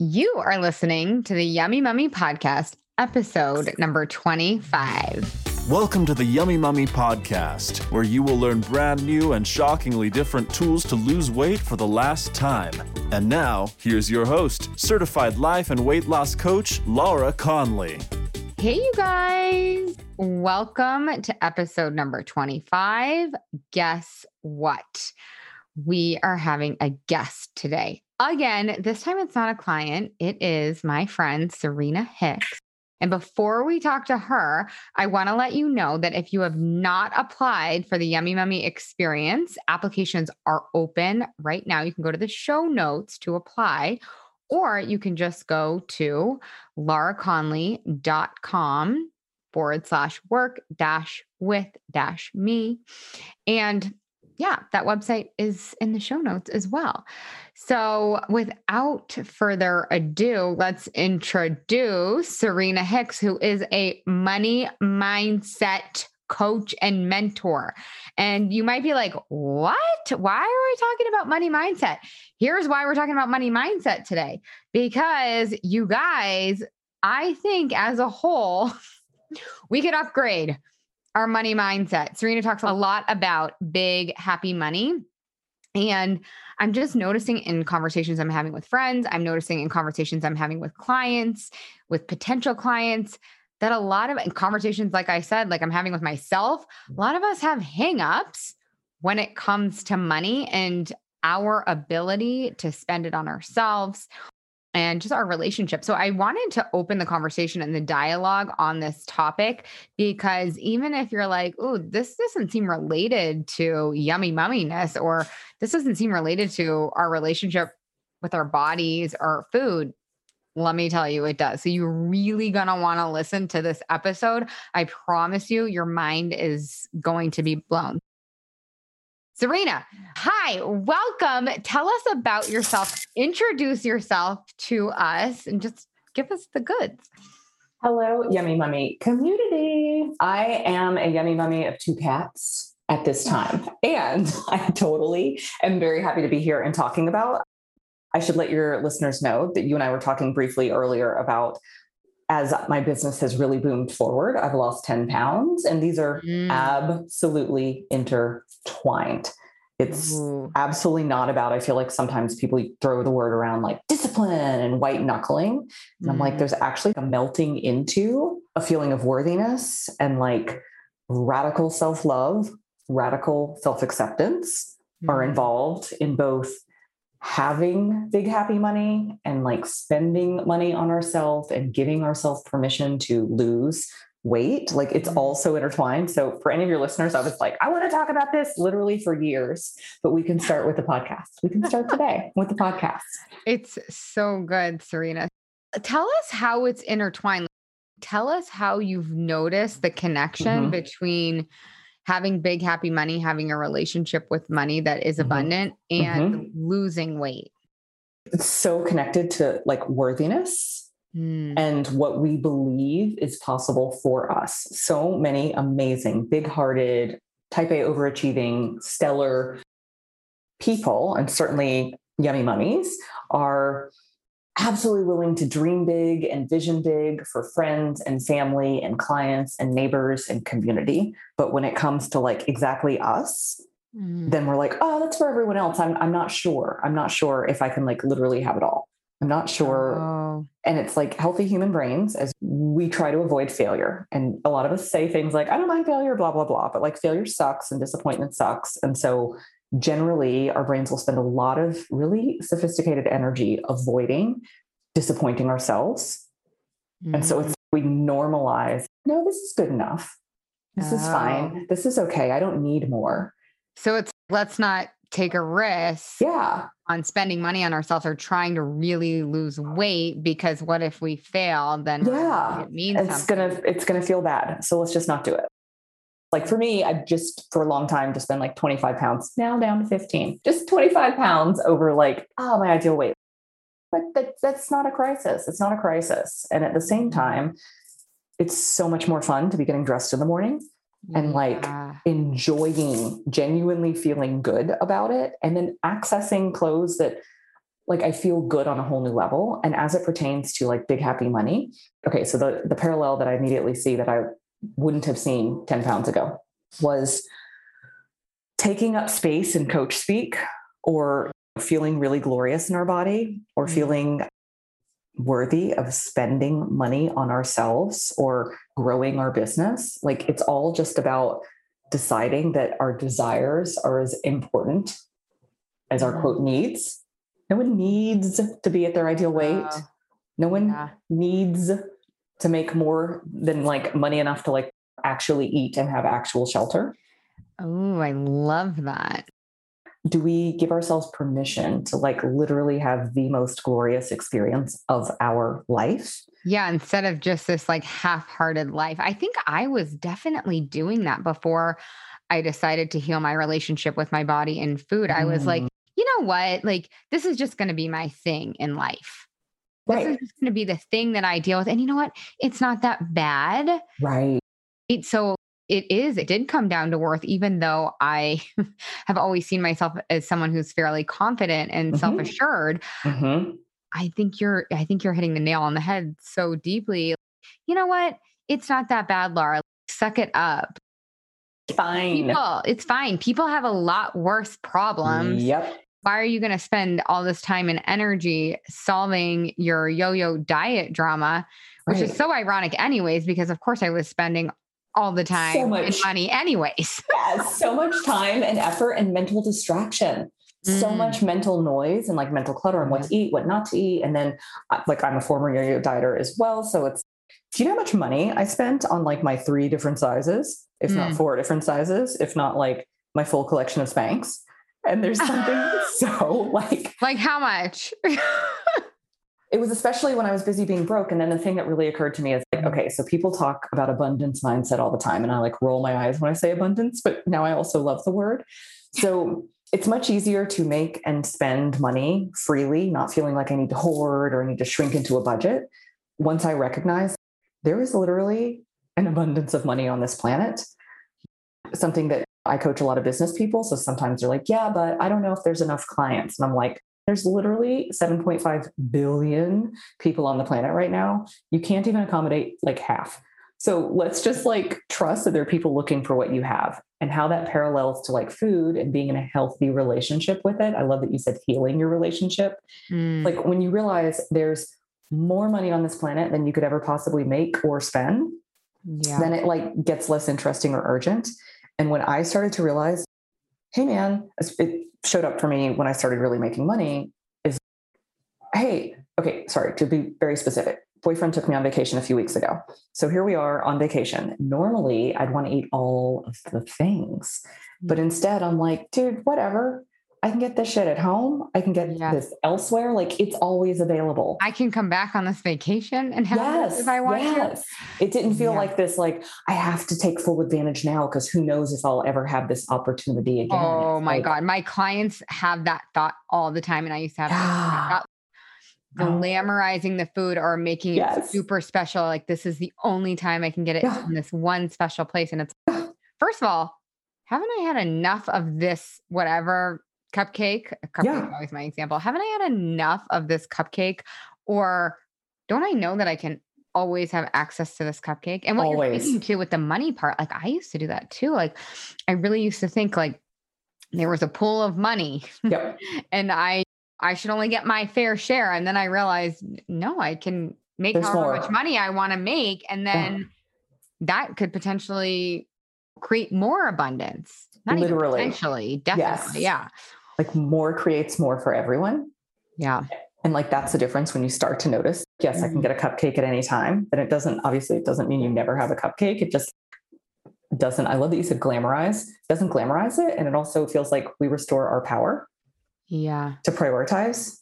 You are listening to the Yummy Mummy Podcast, episode number 25. Welcome to the Yummy Mummy Podcast, where you will learn brand new and shockingly different tools to lose weight for the last time. And now, here's your host, certified life and weight loss coach, Laura Conley. Hey, you guys. Welcome to episode number 25. Guess what? We are having a guest today. Again, this time it's not a client, it is my friend Serena Hicks. And before we talk to her, I want to let you know that if you have not applied for the Yummy Mummy experience, applications are open right now. You can go to the show notes to apply, or you can just go to lauraconley.com forward slash work dash with dash me. And yeah, that website is in the show notes as well. So, without further ado, let's introduce Serena Hicks, who is a money mindset coach and mentor. And you might be like, what? Why are we talking about money mindset? Here's why we're talking about money mindset today because you guys, I think as a whole, we could upgrade our money mindset. Serena talks a oh. lot about big, happy money. And I'm just noticing in conversations I'm having with friends, I'm noticing in conversations I'm having with clients, with potential clients, that a lot of conversations, like I said, like I'm having with myself, a lot of us have hangups when it comes to money and our ability to spend it on ourselves and just our relationship. So I wanted to open the conversation and the dialogue on this topic because even if you're like, oh, this doesn't seem related to yummy mumminess, or this doesn't seem related to our relationship with our bodies or food, let me tell you, it does. So you're really going to want to listen to this episode. I promise you, your mind is going to be blown. Serena, hi, welcome. Tell us about yourself. Introduce yourself to us and just give us the goods. Hello, Yummy Mummy community. I am a Yummy Mummy of two cats at this time. And I totally am very happy to be here and talking about. I should let your listeners know that you and I were talking briefly earlier about as my business has really boomed forward, I've lost 10 pounds, and these are mm. absolutely intertwined. It's Ooh. absolutely not about, I feel like sometimes people throw the word around like discipline and white knuckling. And mm. I'm like, mm. there's actually a melting into a feeling of worthiness and like radical self love, radical self acceptance mm. are involved in both having big happy money and like spending money on ourselves and giving ourselves permission to lose weight like it's all so intertwined. So for any of your listeners i was like i want to talk about this literally for years but we can start with the podcast. We can start today with the podcast. It's so good serena. Tell us how it's intertwined. Tell us how you've noticed the connection mm-hmm. between having big happy money having a relationship with money that is mm-hmm. abundant and mm-hmm. losing weight it's so connected to like worthiness mm. and what we believe is possible for us so many amazing big-hearted type a overachieving stellar people and certainly yummy mummies are absolutely willing to dream big and vision big for friends and family and clients and neighbors and community. But when it comes to like exactly us, mm. then we're like, oh, that's for everyone else. I'm I'm not sure. I'm not sure if I can like literally have it all. I'm not sure. Oh. And it's like healthy human brains as we try to avoid failure. And a lot of us say things like, I don't mind failure, blah, blah, blah. But like failure sucks and disappointment sucks. And so generally our brains will spend a lot of really sophisticated energy avoiding disappointing ourselves. Mm-hmm. And so it's we normalize, no, this is good enough. This oh. is fine. This is okay. I don't need more. So it's let's not take a risk yeah on spending money on ourselves or trying to really lose weight because what if we fail then yeah it means it's something. gonna it's gonna feel bad so let's just not do it like for me, I've just for a long time just been like 25 pounds, now down to 15, just 25 pounds over like, oh, my ideal weight. But that, that's not a crisis. It's not a crisis. And at the same mm-hmm. time, it's so much more fun to be getting dressed in the morning and like enjoying, genuinely feeling good about it, and then accessing clothes that like I feel good on a whole new level. And as it pertains to like big happy money, okay, so the the parallel that I immediately see that I wouldn't have seen 10 pounds ago was taking up space in coach speak or feeling really glorious in our body or Mhm. feeling worthy of spending money on ourselves or growing our business. Like it's all just about deciding that our desires are as important as our Mhm. quote needs. No one needs to be at their ideal weight. No one yeah. needs to make more than like money enough to like actually eat and have actual shelter. Oh, I love that. Do we give ourselves permission to like literally have the most glorious experience of our life? Yeah, instead of just this like half-hearted life. I think I was definitely doing that before I decided to heal my relationship with my body and food. I was like, Mm. you know what? Like this is just going to be my thing in life. This is just going to be the thing that I deal with. And you know what? It's not that bad. Right. It, so it is, it did come down to worth, even though I have always seen myself as someone who's fairly confident and Mhm. self-assured. Mhm. I think you're I think you're hitting the nail on the head so deeply. You know what? It's not that bad, Laura. Suck it up. Fine. People, it's fine. People have a lot worse problems. Yep. Why are you going to spend all this time and energy solving your yo-yo diet drama, which is so ironic anyways because of course I was spending all the time and much. money anyways. Yes, so much time and effort and mental distraction. So Mm. much mental noise and like mental clutter and what to eat, what not to eat. And then, uh, like, I'm a former yo yo dieter as well. So it's, do you know how much money I spent on like my three different sizes, if not Mm. four different sizes, if not like my full collection of Spanx? And there's something so like, like how much? it was especially when I was busy being broke. And then the thing that really occurred to me is like, okay, so people talk about abundance mindset all the time. And I like roll my eyes when I say abundance, but now I also love the word. So it's much easier to make and spend money freely, not feeling like I need to hoard or I need to shrink into a budget. Once I recognize there is literally an abundance of money on this planet, something that I coach a lot of business people. So sometimes they're like, yeah, but I don't know if there's enough clients. And I'm like, there's literally 7.5 billion people on the planet right now. You can't even accommodate like half. So let's just like trust that there are people looking for what you have and how that parallels to like food and being in a healthy relationship with it. I love that you said healing your relationship. Mm, Like when you realize there's more money on this planet than you could ever possibly make or spend, yeah. then it like gets less interesting or urgent. And when I started to realize, hey man, it showed up for me when I started really making money is, hey, okay, sorry, to be very specific. Boyfriend took me on vacation a few weeks ago. So here we are on vacation. Normally, I'd want to eat all of the things, but mm. instead, I'm like, dude, whatever. I can get this shit at home. I can get Yeah. this elsewhere. Like it's always available. I can come back on this vacation and have Yes, if I want to. yes. It didn't feel Yeah. like this, like I have to take full advantage now because who knows if I'll ever have this opportunity again. Oh my like, God. My clients have that thought all the time. And I used to have that Yeah. thought, glamorizing the food or making it Yes. super special. Like this is the only time I can get it Yeah. in this one special place. And it's first of all, haven't I had enough of this whatever cupcake? A cupcake Yeah. is always my example. Haven't I had enough of this cupcake? Or don't I know that I can always have access to this cupcake? And what you're Always. speaking to with the money part, like I used to do that too. Like I really used to think like there was a pool of money Yep. and I I should only get my fair share. And then I realized, no, I can make There's however more. much money I want to make. And then that could potentially create more abundance. Not Literally. even potentially, definitely. Yes. Yeah. Like more creates more for everyone. Yeah. And like that's the difference when you start to notice, yes, I can Mhm. get a cupcake at any time. But it doesn't obviously it doesn't mean you never have a cupcake. It just doesn't. I love that you said glamorize. Doesn't glamorize it. And it also feels like we restore our power Yeah. to prioritize.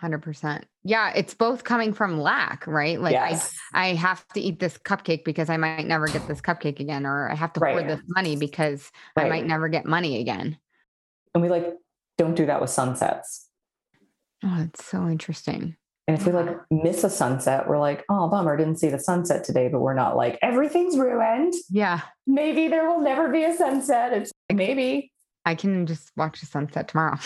100%. Yeah. It's both coming from lack, right? Like I yes. I have to eat this cupcake because I might never get this cupcake again, or I have to Right. hoard this money because I might never get money again. And we like don't do that with sunsets. Oh, it's so interesting. And if we like miss a sunset, we're like, oh, bummer, didn't see the sunset today, but we're not like, everything's ruined. Yeah. Maybe there will never be a sunset. It's maybe. I can just watch a sunset tomorrow.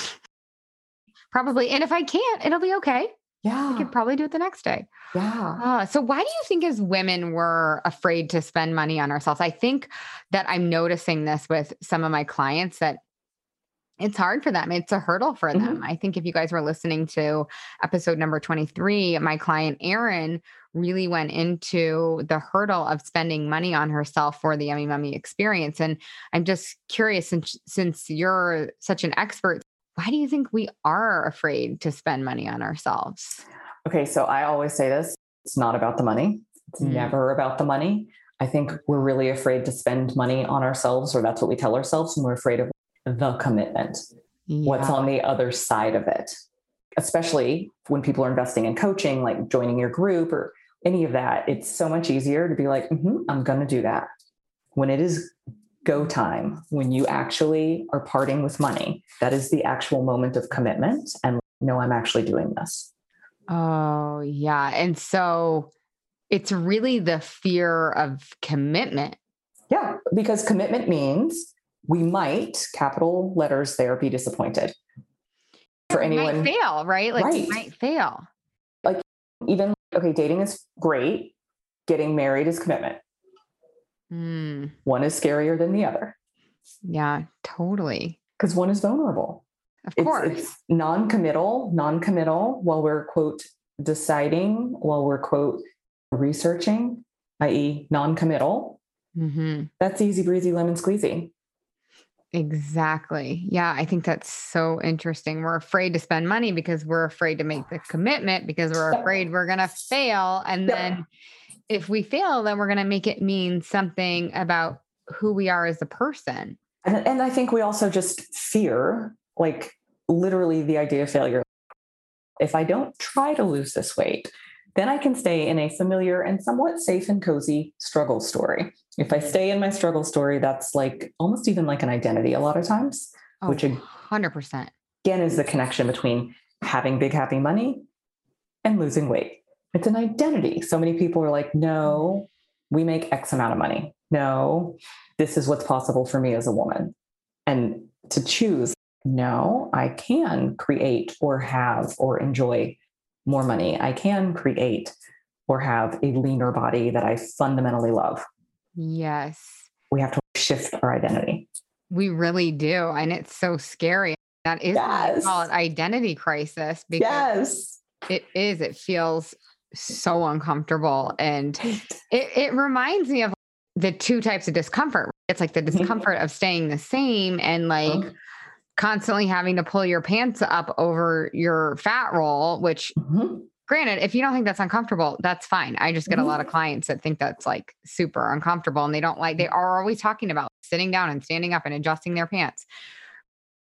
Probably. And if I can't, it'll be okay. Yeah. I could probably do it the next day. Yeah. Uh, so, why do you think as women we're afraid to spend money on ourselves? I think that I'm noticing this with some of my clients that it's hard for them. It's a hurdle for Mhm. them. I think if you guys were listening to episode number 23, my client Erin really went into the hurdle of spending money on herself for the Yummy Mummy experience. And I'm just curious, since, since you're such an expert, why do you think we are afraid to spend money on ourselves? Okay. So I always say this it's not about the money, it's Mm. never about the money. I think we're really afraid to spend money on ourselves, or that's what we tell ourselves, and we're afraid of the commitment. what's on the other side of it, especially when people are investing in coaching, like joining your group or any of that. It's so much easier to be like, "Mhm, I'm going to do that. When it is go time, when you actually are parting with money, that is the actual moment of commitment. And no, I'm actually doing this. Oh, yeah. And so it's really the fear of commitment. Yeah, because commitment means we might, capital letters there, be disappointed. For We anyone, might fail, right? Like we Right. might fail. Like, even okay, dating is great. Getting married is commitment. Mm, One is scarier than the other yeah, totally. because one is vulnerable. Of It's, course. it's non-committal, non-committal while we're quote deciding, while we're quote researching, i.e., non-committal. hmm That's easy breezy lemon squeezy. Exactly. Yeah, I think that's so interesting. We're afraid to spend money because we're afraid to make the commitment because we're afraid we're going to fail. And then if we fail, then we're going to make it mean something about who we are as a person. And, and I think we also just fear, like literally the idea of failure. If I don't try to lose this weight, then I can stay in a familiar and somewhat safe and cozy struggle story. If I stay in my struggle story, that's like almost even like an identity a lot of times, Oh, Which ag- 100%. again is the connection between having big, happy money and losing weight. It's an identity. So many people are like, no, we make X amount of money. No, this is what's possible for me as a woman. And to choose, no, I can create or have or enjoy more money. I can create or have a leaner body that I fundamentally love. Yes. We have to shift our identity. We really do. And it's so scary. That is I call it identity crisis because Yes. it is. It feels so uncomfortable. And it, it reminds me of the two types of discomfort. It's like the Mhm. discomfort of staying the same and like Uh-huh. Constantly having to pull your pants up over your fat roll, which Mhm. granted, if you don't think that's uncomfortable, that's fine. I just get a lot of clients that think that's like super uncomfortable and they don't like, they are always talking about sitting down and standing up and adjusting their pants.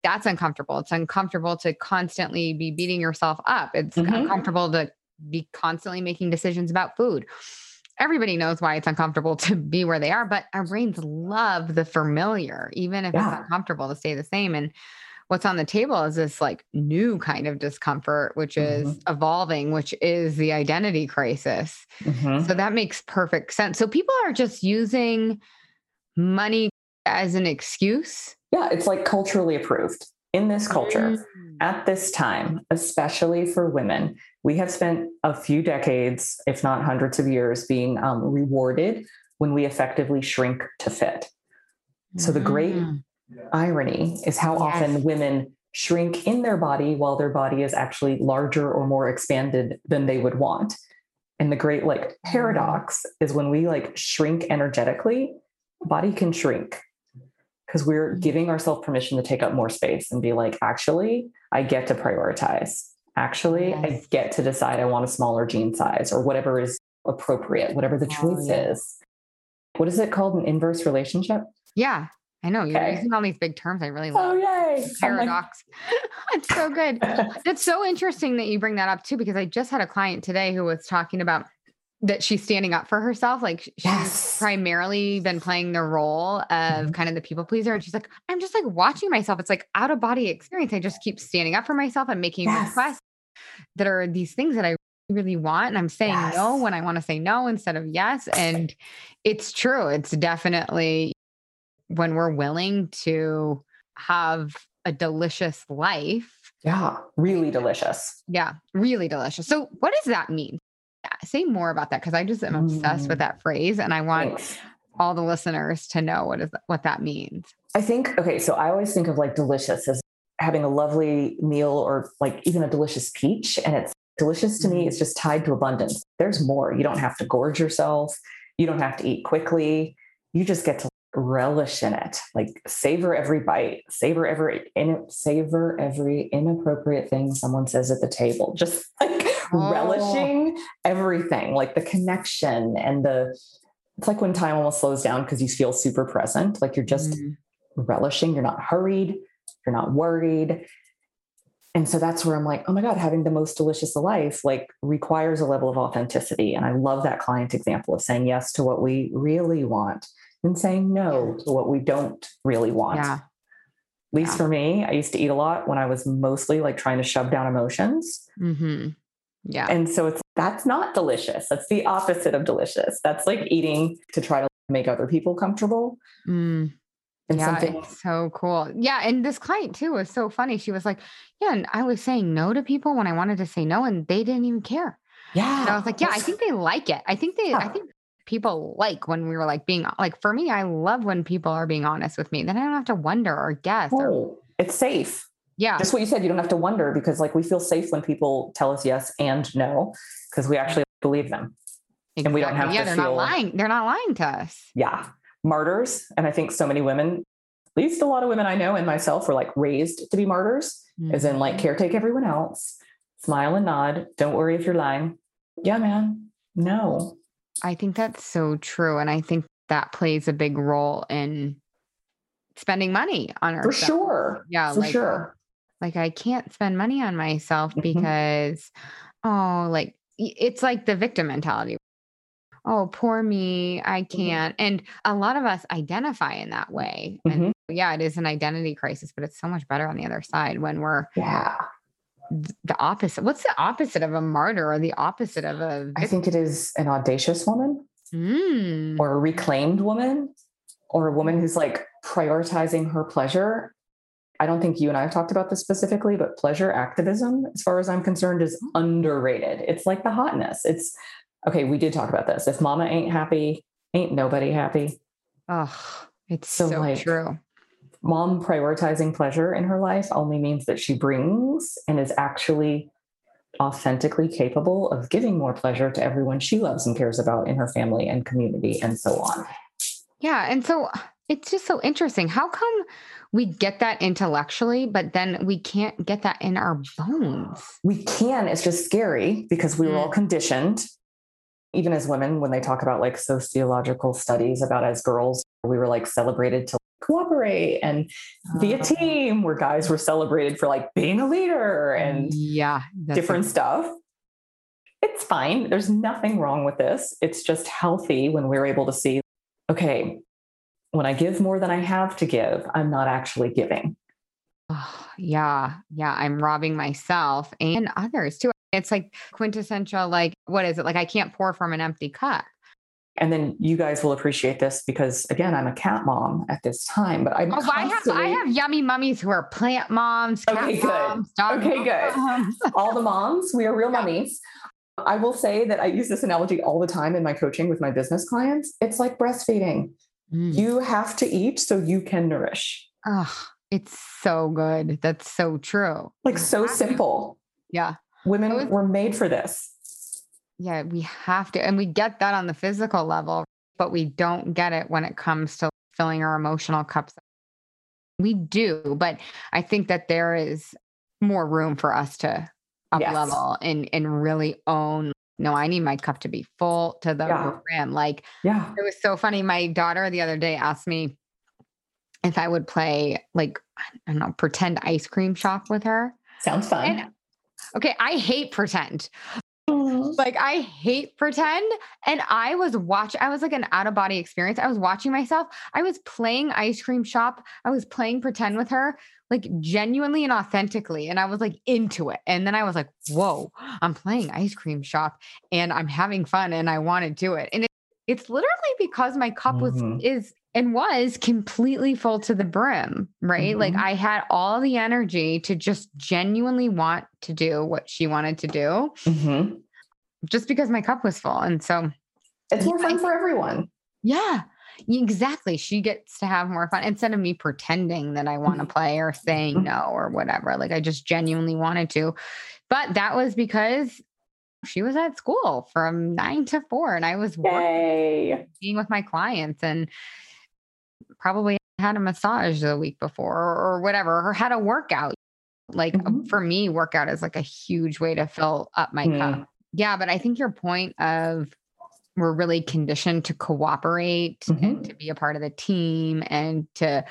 That's uncomfortable. It's uncomfortable to constantly be beating yourself up. It's Mhm. uncomfortable to be constantly making decisions about food. Everybody knows why it's uncomfortable to be where they are, but our brains love the familiar, even if Yeah. it's uncomfortable to stay the same. And what's on the table is this like new kind of discomfort, which is evolving, which is the identity crisis. Mhm. So that makes perfect sense. So people are just using money as an excuse. Yeah, it's like culturally approved in this culture. Mm. At this time, especially for women, we have spent a few decades, if not hundreds of years, being um, rewarded when we effectively shrink to fit. So the great Mm. irony is how Yes. often women shrink in their body while their body is actually larger or more expanded than they would want. And the great like paradox is when we like shrink energetically, body can shrink because we're mm-hmm. giving ourselves permission to take up more space and be like, actually, I get to prioritize. Actually, I get to decide I want a smaller jean size or whatever is appropriate, whatever the Oh, choice yeah. is. What is it called? An inverse relationship? Yeah, I know. You're Okay. using all these big terms. I really love. Oh, love yay. I'm paradox. it's so good. That's so interesting that you bring that up too, because I just had a client today who was talking about that she's standing up for herself. Like she's Yes. primarily been playing the role of Mhm. kind of the people pleaser. And she's like, I'm just like watching myself. It's like out of body experience. I just keep standing up for myself and making Yes. requests that are these things that I really want. And I'm saying no when I want to say no instead of yes. And it's true. It's definitely when we're willing to have a delicious life. Yeah, really delicious. Yeah, really delicious. So, what does that mean? Say more about that because I just am obsessed with Mm. that phrase, and I want Thanks. all the listeners to know what is what that means. I think, okay, so I always think of like delicious as having a lovely meal or like even a delicious peach. And it's delicious to me, Mhm. it's just tied to abundance. There's more. You don't have to gorge yourself, you don't have to eat quickly. You just get to relish in it. Like savor every bite, savor every in, savor every inappropriate thing someone says at the table. Just like Oh. relishing everything, like the connection and the it's like when time almost slows down because you feel super present. Like you're just Mm. relishing, you're not hurried, you're not worried. And so that's where I'm like, oh my God, having the most delicious life like requires a level of authenticity. And I love that client example of saying yes to what we really want and saying no to what we don't really want. Yeah. At least Yeah. for me, I used to eat a lot when I was mostly like trying to shove down emotions. hmm Yeah. And so it's that's not delicious. That's the opposite of delicious. That's like eating to try to make other people comfortable. Mm. And yeah, something it's so cool. Yeah, and this client too was so funny. She was like, "Yeah, and I was saying no to people when I wanted to say no, and they didn't even care." yeah. And I was like, "Yeah, I think they like it. I think they, I think people like when we were like being like for me, I love when people are being honest with me. Then I don't have to wonder or guess. Or, Oh, it's safe. Yeah, Just what you said, you don't have to wonder because like we feel safe when people tell us yes and no because we actually believe them. and we don't exactly. have Yeah, to they're feel- not lying. They're not lying to us. Yeah. Martyrs. And I think so many women, at least a lot of women I know and myself were like raised to be martyrs, as in like Mhm. caretake everyone else, smile and nod. Don't worry if you're lying. Yeah, man. No. I think that's so true, and I think that plays a big role in spending money on For sure. Yeah, For like, sure. Like I can't spend money on myself Mhm. because oh like it's like the victim mentality. Oh, poor me, I Mm-hmm. can't. And a lot of us identify in that way. And Mhm. yeah, it is an identity crisis, but it's so much better on the other side when we're Yeah. the opposite. What's the opposite of a martyr or the opposite of a I think it is an audacious woman Mm. or a reclaimed woman or a woman who's like prioritizing her pleasure. I don't think you and I have talked about this specifically, but pleasure activism, as far as I'm concerned, is mm-hmm. underrated. It's like the hotness. It's okay. We did talk about this. If mama ain't happy, ain't nobody happy. Oh, it's So, so, like, true. Mom prioritizing pleasure in her life only means that she brings and is actually authentically capable of giving more pleasure to everyone she loves and cares about in her family and community and so on. Yeah. And so it's just so interesting. How come we get that intellectually, but then we can't get that in our bones? we can it's just scary because we were all conditioned even as women when they talk about like sociological studies about as girls we were like celebrated to cooperate and be a Uh, team where guys were celebrated for like being a leader and yeah, different stuff. It's fine. There's nothing wrong with this. It's just healthy when we're able to see okay when i give more than i have to give i'm not actually giving Oh, yeah, yeah. I'm robbing myself and others too. It's like quintessential, like, what is it? Like, I can't pour from an empty cup. and then you guys will appreciate this because again i'm a cat mom at this time but i'm Oh, I have, I have yummy mummies who are plant moms, cat Okay, good. moms, dog Okay, good. moms. all the moms we are real mummies i will say that i use this analogy all the time in my coaching with my business clients it's like breastfeeding Mm. you have to eat so you can nourish Oh, it's so good. That's so true. like so simple Yeah. women Those- were made for this Yeah, we have to. And we get that on the physical level, but we don't get it when it comes to filling our emotional cups. We do, but I think that there is more room for us to up Yes. level and and really own. No, I need my cup to be full to the Yeah. brim. Like yeah it was so funny. My daughter the other day asked me if I would play like I don't know, pretend ice cream shop with her. sounds fun And okay, I hate pretend. Like I hate pretend. And I was watch I was like an out of body experience. I was watching myself. I was playing ice cream shop. I was playing pretend with her, like genuinely and authentically. And I was like into it. And then I was like, whoa, I'm playing ice cream shop and I'm having fun and I want to do it. And it, it's literally because my cup was Mhm. is and was completely full to the brim, right? Like Mhm. I had all the energy to just genuinely want to do what she wanted to do Mhm. Just because my cup was full. And so, It's more Yeah, I fun for everyone. yeah, exactly. She gets to have more fun instead of me pretending that I want to play or saying no or whatever. Like I just genuinely wanted to. But that was because she was at school from nine to four and I was working being with my clients and probably had a massage the week before or, whatever, or had a workout. Like Mhm. for me, workout is like a huge way to fill up my Mm. cup. Yeah, but I think your point of we're really conditioned to cooperate Mhm. and to be a part of the team and to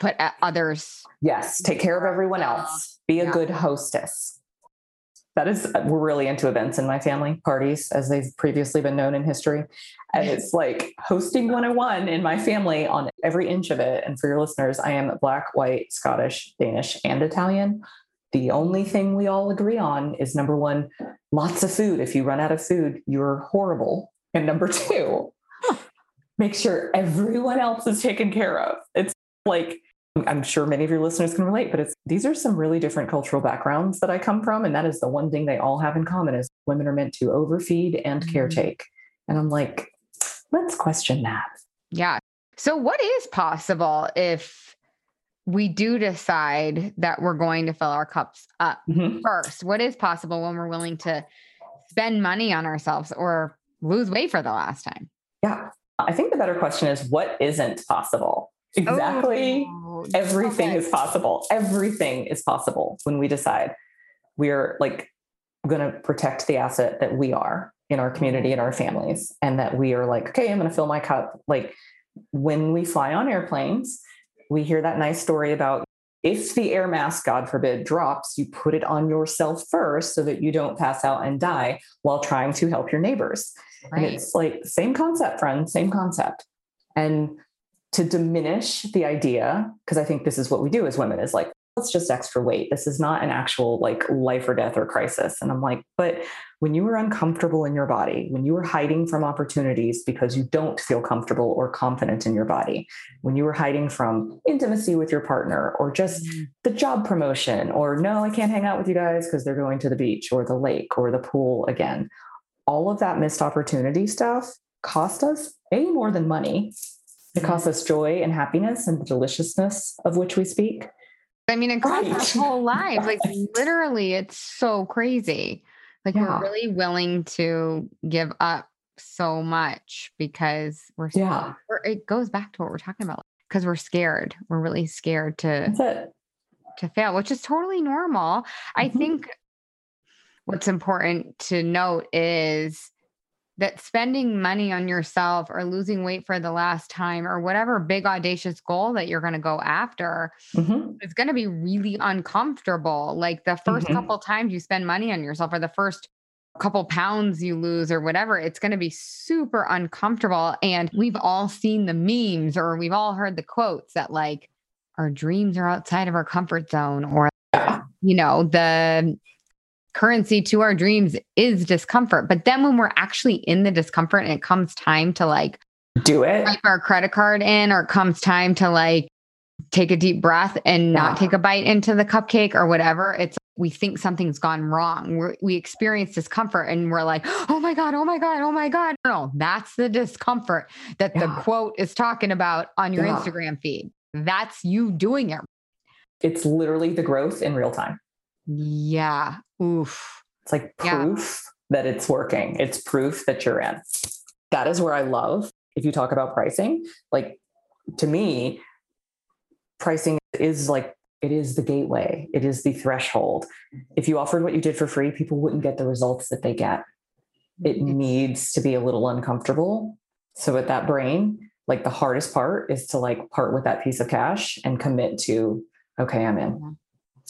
put others. Yes, take care of everyone else. Be a Yeah. good hostess. That is, uh, we're really into events in my family, parties, as they've previously been known in history. And it's like hosting 101 in my family on every inch of it. And for your listeners, I am black, white, Scottish, Danish, and Italian. The only thing we all agree on is number one, lots of food. If you run out of food, you're horrible. And number two, make sure everyone else is taken care of. It's like, I'm sure many of your listeners can relate, but it's these are some really different cultural backgrounds that I come from. And that is the one thing they all have in common is women are meant to overfeed and Mhm. caretake. And I'm like, let's question that. Yeah. So, what is possible if we do decide that we're going to fill our cups up? Mhm. first? What is possible when we're willing to spend money on ourselves or lose weight for the last time? Yeah. I think the better question is what isn't possible? Exactly. Oh, Everything okay. is possible. Everything is possible when we decide we're like going to protect the asset that we are in our community and our families, and that we are like, okay, I'm going to fill my cup. Like when we fly on airplanes, we hear that nice story about if the air mask, God forbid, drops, you put it on yourself first so that you don't pass out and die while trying to help your neighbors. And it's like same concept, friend, same concept. And to diminish the idea, because I think this is what we do as women, is like, it's just extra weight. This is not an actual like life or death or crisis. And I'm like, but when you are uncomfortable in your body, when you are hiding from opportunities because you don't feel comfortable or confident in your body, when you are hiding from intimacy with your partner or just Mm, the job promotion or no, I can't hang out with you guys because they're going to the beach or the lake or the pool again. All of that missed opportunity stuff cost us a more than money. It costs us joy and happiness and the deliciousness of which we speak. I mean, it costs Right. our whole lives. Like literally, it's so crazy. Like Yeah. we're really willing to give up so much because we're, Yeah, we're it goes back to what we're talking about because we're scared. We're really scared to to fail, which is totally normal. I Mhm. think what's important to note is that spending money on yourself or losing weight for the last time or whatever big audacious goal that you're going to go after Mhm. is going to be really uncomfortable. Like the 1st Mhm. couple times you spend money on yourself or the first couple pounds you lose or whatever, it's going to be super uncomfortable. And we've all seen the memes or we've all heard the quotes that like our dreams are outside of our comfort zone or you know, the currency to our dreams is discomfort. But then when we're actually in the discomfort and it comes time to like Do it. our credit card in, or it comes time to like take a deep breath and not Yeah. take a bite into the cupcake or whatever, it's we think something's gone wrong. We're, we experience discomfort and we're like, oh my God, oh my God, oh my God. No, that's the discomfort that the quote is talking about on your Yeah. Instagram feed. That's you doing it. It's literally the growth in real time. Yeah. Oof. It's like Yeah. proof that it's working. It's proof that you're in. That is where I love if you talk about pricing. Like to me, pricing is like it is the gateway. It is the threshold. If you offered what you did for free, people wouldn't get the results that they get. It mm-hmm. needs to be a little uncomfortable. So with that brain, like the hardest part is to like part with that piece of cash and commit to, okay, I'm in.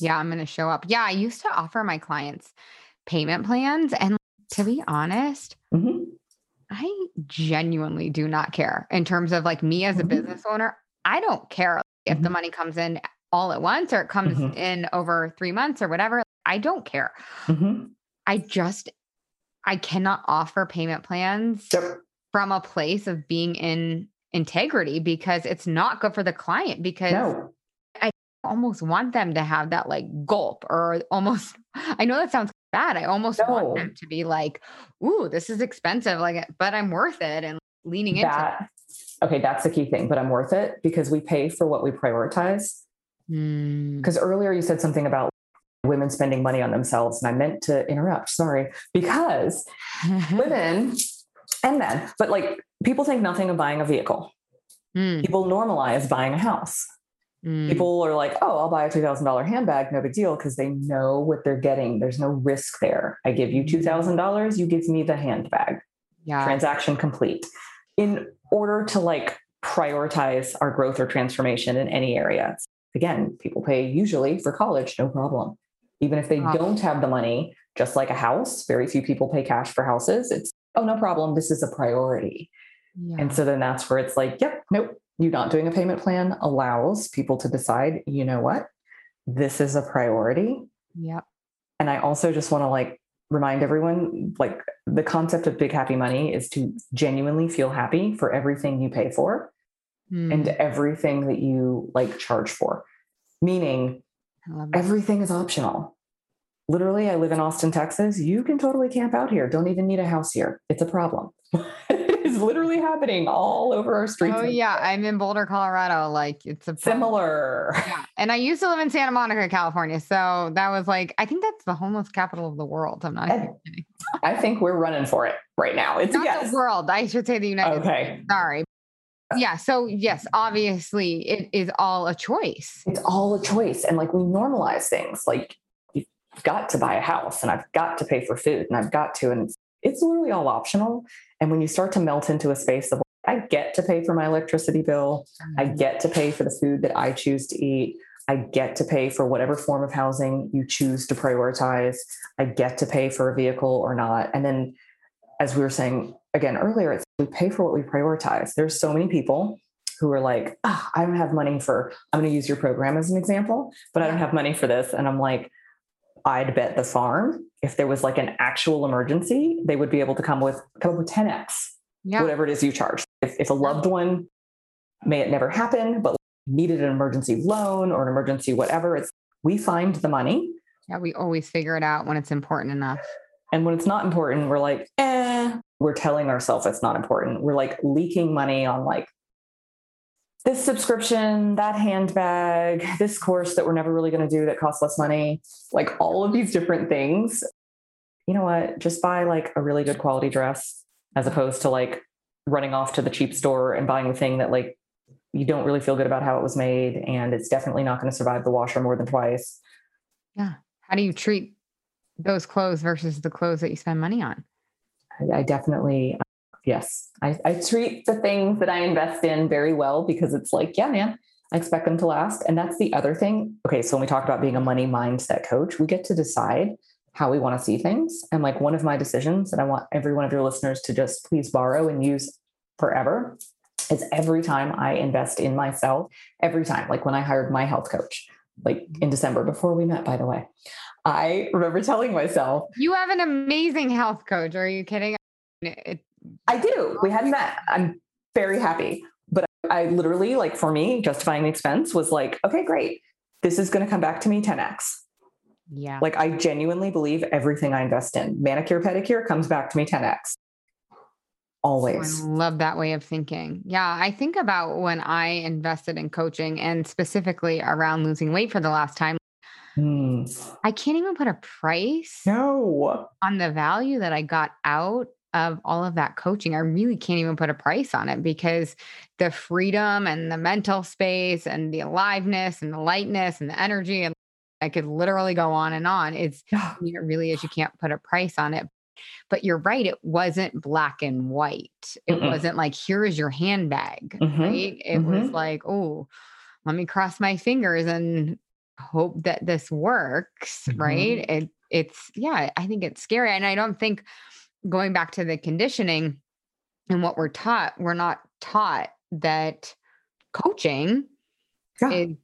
Yeah, I'm going to show up. Yeah, I used to offer my clients payment plans. And to be honest, Mhm. I genuinely do not care in terms of like me as a Mhm. business owner. I don't care if the Mhm. money comes in all at once or it comes Mhm. in over three months or whatever. I don't care. Mhm. I just, I cannot offer payment plans Yep. from a place of being in integrity because it's not good for the client because No. Almost want them to have that like gulp or almost I know that sounds bad. I almost No. want them to be like, ooh, this is expensive, like but I'm worth it and leaning into That okay, that's the key thing, but I'm worth it because we pay for what we prioritize. Mm. Because earlier you said something about women spending money on themselves, and I meant to interrupt, sorry, because women and men, but like people think nothing of buying a vehicle. Mm, People normalize buying a house. Mm. People are like, oh, I'll buy a $2,000 handbag, no big deal, because they know what they're getting. There's no risk there. I give you $2,000, you give me the handbag. yeah. transaction complete in order to like prioritize our growth or transformation in any area again people pay usually for college no problem even if they Wow. don't have the money just like a house very few people pay cash for houses it's oh no problem this is a priority yeah. and so then that's where it's like yep nope you not doing a payment plan allows people to decide you know what this is a priority yep. and I also just want to like remind everyone like the concept of big happy money is to genuinely feel happy for everything you pay for and Mm, everything that you like charge for. Meaning I love that. everything is optional. Literally, I live in Austin, Texas. You can totally camp out here. Don't even need a house here. It's a problem. is literally happening all over our streets. Oh yeah, I'm in Boulder, Colorado. Like it's a. Similar. Yeah. And I used to live in Santa Monica, California. So that was like, I think that's the homeless capital of the world. I'm not And- kidding. I think we're running for it right now. It's Not yes. the world. I should say the United Okay. States. Sorry. Yeah. So yes, obviously it is all a choice. it's all a choice and like we normalize things like you've got to buy a house and i've got to pay for food and i've got to and it's, literally all optional. And when you start to melt into a space of i get to pay for my electricity bill. I get to pay for the food that i choose to eat. I get to pay for whatever form of housing you choose to prioritize. I get to pay for a vehicle or not. And then as we were saying again earlier it's we pay for what we prioritize. There's so many people who are like, ah, I don't have money for, I'm going to use your program as an example, but I don't have money for this. And I'm like, I'd bet the farm, if there was like an actual emergency, they would be able to come with come up with 10x, Yeah. whatever it is you charge. If, if a loved one, may it never happen, but needed an emergency loan or an emergency whatever, it's we find the money. Yeah. We always figure it out when it's important enough. And when it's not important, we're like, eh, we're telling ourselves it's not important. We're like leaking money on like this subscription, that handbag, this course that we're never really going to do that costs less money, like all of these different things. You know what? Just buy like a really good quality dress as opposed to like running off to the cheap store and buying the thing that like you don't really feel good about how it was made and it's definitely not going to survive the washer more than twice. Yeah. How do you treat those clothes versus the clothes that you spend money on? I, I definitely, yes, I, I treat the things that I invest in very well because it's like, yeah, man, I expect them to last. And that's the other thing. Okay, so when we talk about being a money mindset coach, we get to decide how we want to see things. And like one of my decisions that I want every one of your listeners to just please borrow and use forever is every time I invest in myself, every time, like when I hired my health coach, like in December before we met, by the way, I remember telling myself, You have an amazing health coach. Are you kidding? It, I do. We hadn't met. I'm very happy. But I literally, like for me, justifying the expense was like, okay, great. This is going to come back to me 10x. yeah. Like I genuinely believe everything I invest in, manicure, pedicure comes back to me 10x. Always. I love that way of thinking. Yeah. I think about when I invested in coaching and specifically around losing weight for the last time. Hmm. I can't even put a price No. on the value that I got out of all of that coaching. I really can't even put a price on it because the freedom and the mental space and the aliveness and the lightness and the energy and I could literally go on and on. It's it really is you can't put a price on it. But you're right, it wasn't black and white. It Mm-mm. wasn't like here is your handbag, Mhm. right? It was Mhm. like, oh, let me cross my fingers and hope that this works, right? It it's yeah, I think it's scary and I don't think going back to the conditioning and what we're taught, we're not taught that coaching Yeah. is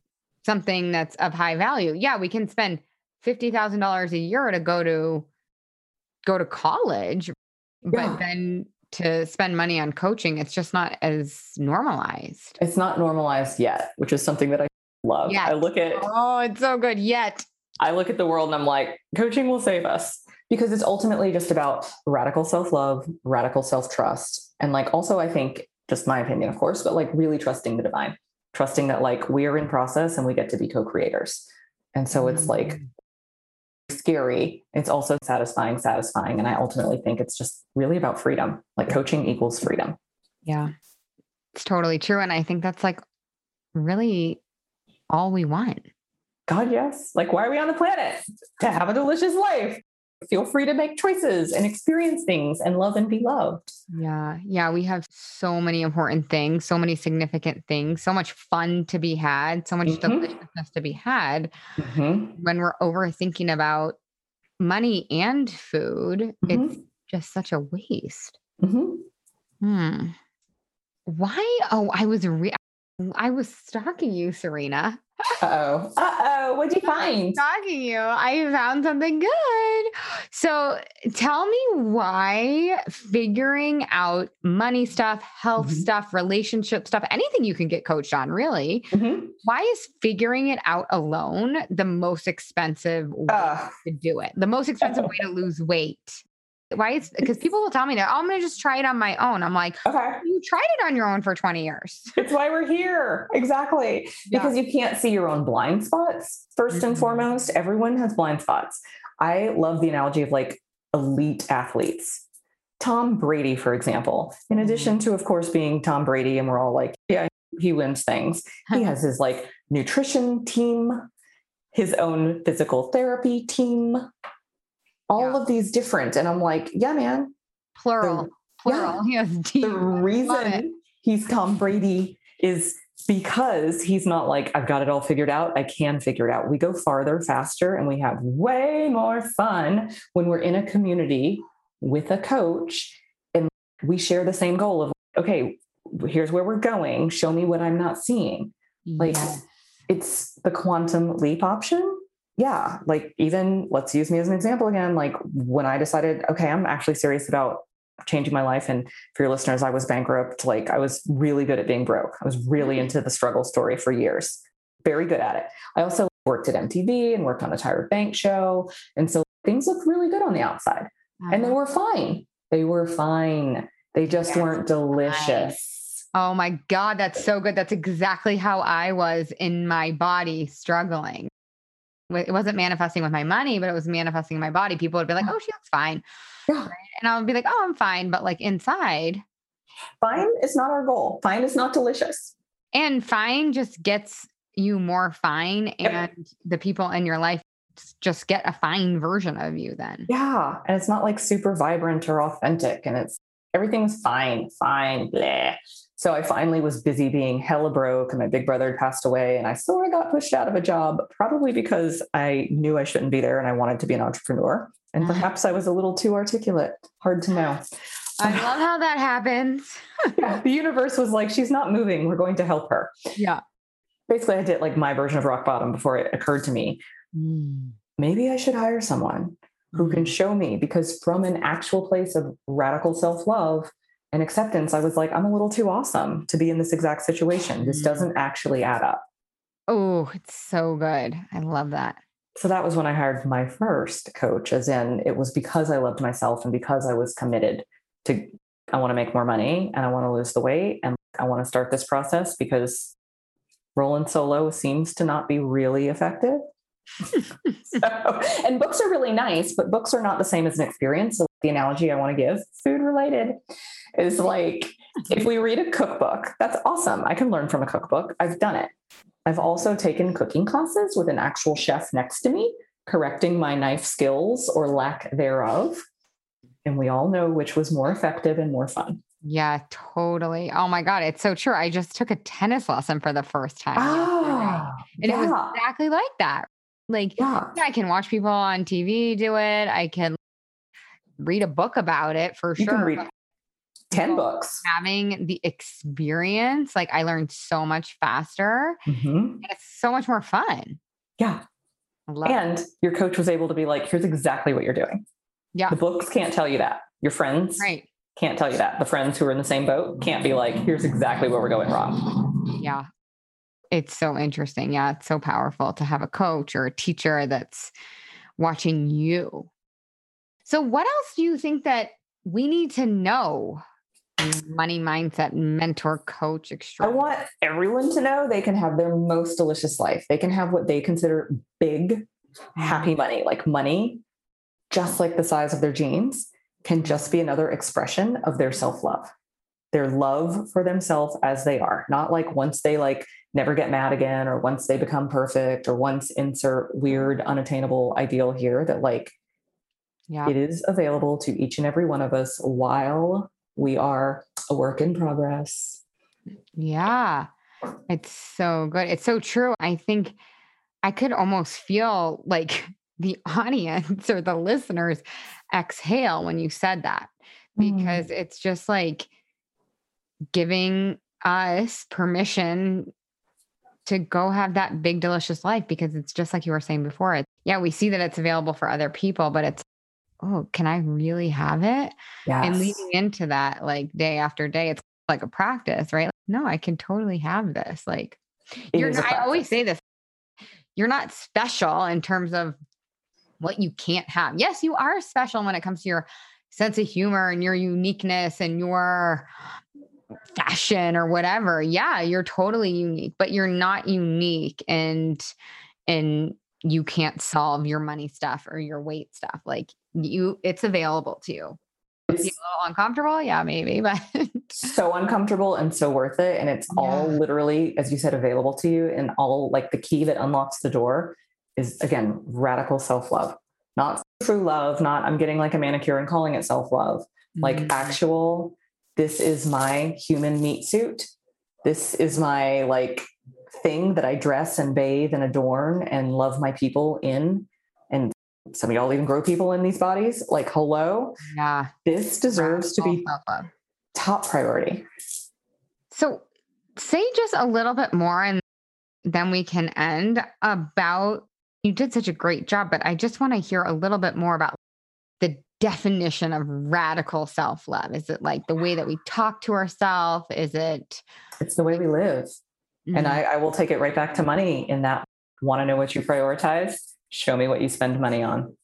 something that's of high value. Yeah, we can spend $50,000 a year to go to go to college, but then to spend money on coaching. It's just not as normalized. It's not normalized yet, which is something that I love. Yet. I look at Oh, it's so good. Yet. I look at the world and I'm like, coaching will save us because it's ultimately just about radical self-love, radical self-trust. And like also I think just my opinion, of course, but like really trusting the divine, trusting that like we're in process and we get to be co-creators. And so it's like Mm. scary. It's also satisfying, satisfying. And I ultimately think it's just really about freedom. Like coaching equals freedom. Yeah. It's totally true. And I think that's like really all we want. God, yes. Like, why are we on the planet? To have a delicious life. Feel free to make choices and experience things and love and be loved. Yeah. Yeah. We have so many important things, so many significant things, so much fun to be had, so much Mhm. deliciousness to be had. Mhm. When we're overthinking about money and food, it's just such a waste. Mhm. Hmm. Why? Oh, I was re- I was stalking you, Serena. Uh-oh. Uh-oh. What'd you find? Stalking you. I found something good. So tell me why figuring out money stuff, health Mhm. stuff, relationship stuff, anything you can get coached on, really. Mhm. Why is figuring it out alone the most expensive way Uh, to do it? The most expensive way to lose weight? Why is because people will tell me that, oh, I'm gonna just try it on my own. I'm like, okay. you tried it on your own for 20 years. It's why we're here. Exactly. Yeah. Because you can't see your own blind spots, 1st and Mhm. foremost. Everyone has blind spots. I love the analogy of like elite athletes. Tom Brady, for example, in addition to, of course, being Tom Brady, and we're all like, yeah, he wins things. He has his like nutrition team, his own physical therapy team, all Yeah. of these different. And I'm like, yeah, man, plural. Plural. He has the love it. reason he's Tom Brady is because he's not like, I've got it all figured out. I can figure it out. We go farther, faster, and we have way more fun when we're in a community with a coach and we share the same goal of, okay, here's where we're going. Show me what I'm not seeing. Like, it's the quantum leap option. Yeah. Like, even let's use me as an example again. Like, when I decided, okay, I'm actually serious about changing my life. And for your listeners, I was bankrupt. Like, I was really good at being broke. I was really into the struggle story for years, very good at it. I also worked at MTV and worked on a Tyra Banks show. And so things looked really good on the outside and they Uh-huh. were fine. They were fine. They just Yes, weren't delicious. Oh my God, that's so good. That's exactly how I was in my body struggling. It wasn't manifesting with my money, but it was manifesting in my body. People would be like, oh, she looks fine. Yeah. And I would be like, oh, I'm fine. But like inside, Fine is not our goal. Fine is not delicious. and fine just gets you more fine. Yep. And the people in your life just get a fine version of you then. Yeah. And it's not like super vibrant or authentic. And it's everything's fine, fine, bleh. So I finally was busy being hella broke and my big brother had passed away and I sort of got pushed out of a job, probably because I knew I shouldn't be there and I wanted to be an entrepreneur. And Uh-huh. perhaps I was a little too articulate. Hard to know. I love how that happens. Yeah, the universe was like, she's not moving. We're going to help her. Yeah. Basically, I did like my version of rock bottom before it occurred to me. Mm. Maybe I should hire someone who can show me because from an actual place of radical self-love and acceptance i was like i'm a little too awesome to be in this exact situation this Mm. doesn't actually add up Oh, it's so good. I love that. so that was when i hired my first coach as in it was because i loved myself and because i was committed to i want to make more money and i want to lose the weight and i want to start this process because rolling solo seems to not be really effective so, and books are really nice, but books are not the same as an experience. So the analogy I want to give, food related, is like if we read a cookbook, that's awesome. I can learn from a cookbook. I've done it. I've also taken cooking classes with an actual chef next to me, correcting my knife skills or lack thereof. And we all know which was more effective and more fun. Yeah, totally. Oh my God, it's so true. I just took a tennis lesson for the first time. Ah, and it was exactly like that. Like, yeah. I can watch people on TV do it. I can read a book about it for You sure. can read 10 books. Having the experience, like I learned so much faster Mhm. and it's so much more fun. Yeah. Love it. And your coach was able to be like, here's exactly what you're doing. Yeah. The books can't tell you that. Your friends Right. can't tell you that. The friends who are in the same boat can't be like, here's exactly where we're going wrong. Yeah. It's so interesting. Yeah. It's so powerful to have a coach or a teacher that's watching you. So, what else do you think that we need to know? Money mindset mentor coach I want everyone to know they can have their most delicious life. They can have what they consider big, happy mm-hmm. money, like money, just like the size of their jeans, can just be another expression of their self love their love for themselves as they are not like once they like never get mad again or once they become perfect or once insert weird unattainable ideal here that like yeah. it is available to each and every one of us while we are a work in progress. Yeah. It's so good. It's so true. I think i could almost feel like the audience or the listeners exhale when you said that because mm. it's just like giving us permission to go have that big delicious life because it's just like you were saying before it yeah we see that it's available for other people but it's oh can i really have it? Yes. and leading into that like day after day it's like a practice right? Like, no i can totally have this like it you're i always say this you're not special in terms of what you can't have. Yes you are special when it comes to your sense of humor and your uniqueness and your fashion or whatever yeah you're totally unique but you're not unique and and you can't solve your money stuff or your weight stuff like you it's available to you it's a little uncomfortable yeah maybe but so uncomfortable and so worth it and it's yeah. all literally as you said available to you and all like the key that unlocks the door is again radical self-love not true love not i'm getting like a manicure and calling it self-love mm-hmm. like actual this is my human meat suit. This is my like thing that I dress and bathe and adorn and love my people in. And some of y'all even grow people in these bodies. Like, hello. Yeah. This deserves to be top priority. So, say just a little bit more and then we can end about you did such a great job, but I just want to hear a little bit more about definition of radical self love? Is it like the way that we talk to ourselves? Is it? It's the way we live. Mm-hmm. And I, I will take it right back to money in that want to know what you prioritize? Show me what you spend money on.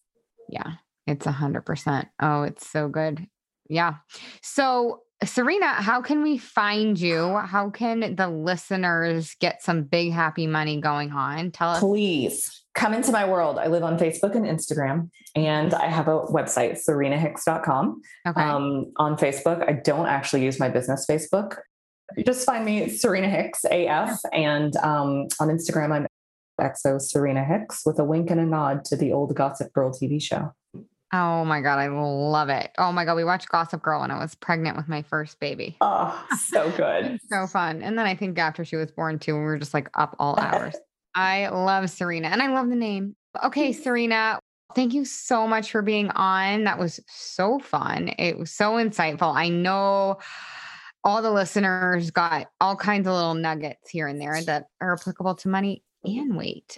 Yeah, it's a hundred percent. Oh, it's so good. Yeah. So Serena, how can we find you? How can the listeners get some big happy money going on? Tell us. Please come into my world. I live on Facebook and Instagram, and I have a website, serenahicks.com. Okay. Um, on Facebook, I don't actually use my business Facebook. Just find me Serena Hicks AF, and um, on Instagram, I'm XO Serena Hicks with a wink and a nod to the old Gossip Girl TV show. Oh my God, I love it. Oh my God, we watched Gossip Girl when I was pregnant with my first baby. Oh, so good. so fun. And then I think after she was born too, we were just like up all hours. I love Serena and I love the name. Okay, Serena, thank you so much for being on. That was so fun. It was so insightful. I know all the listeners got all kinds of little nuggets here and there that are applicable to money and weight.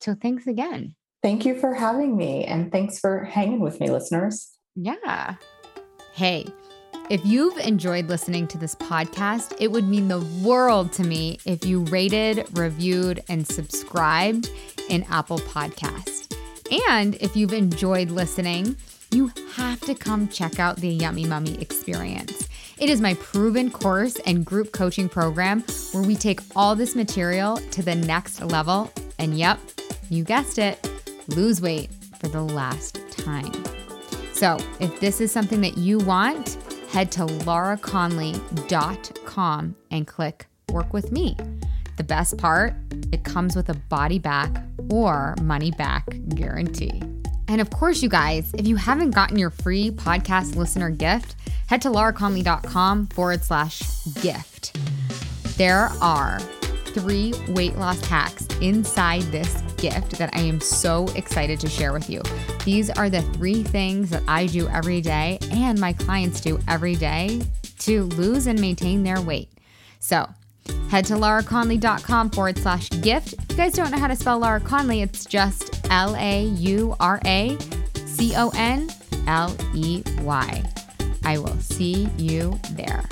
So thanks again. Thank you for having me. And thanks for hanging with me, listeners. Yeah. Hey, if you've enjoyed listening to this podcast, it would mean the world to me if you rated, reviewed, and subscribed in Apple Podcast. And if you've enjoyed listening, you have to come check out the Yummy Mummy experience. It is my proven course and group coaching program where we take all this material to the next level. And yep, you guessed it lose weight for the last time. So, if this is something that you want, head to lauraconley.com and click Work with Me. The best part, it comes with a body back or money back guarantee. And of course, you guys, if you haven't gotten your free podcast listener gift, head to lauraconley.com forward slash gift. There are three weight loss hacks inside this gift that I am so excited to share with you. These are the three things that I do every day and my clients do every day to lose and maintain their weight. So, head to lauraconley.com forward slash gift. If you guys don't know how to spell Laura Conley, it's just L A U R A C O N L E Y. I will see you there.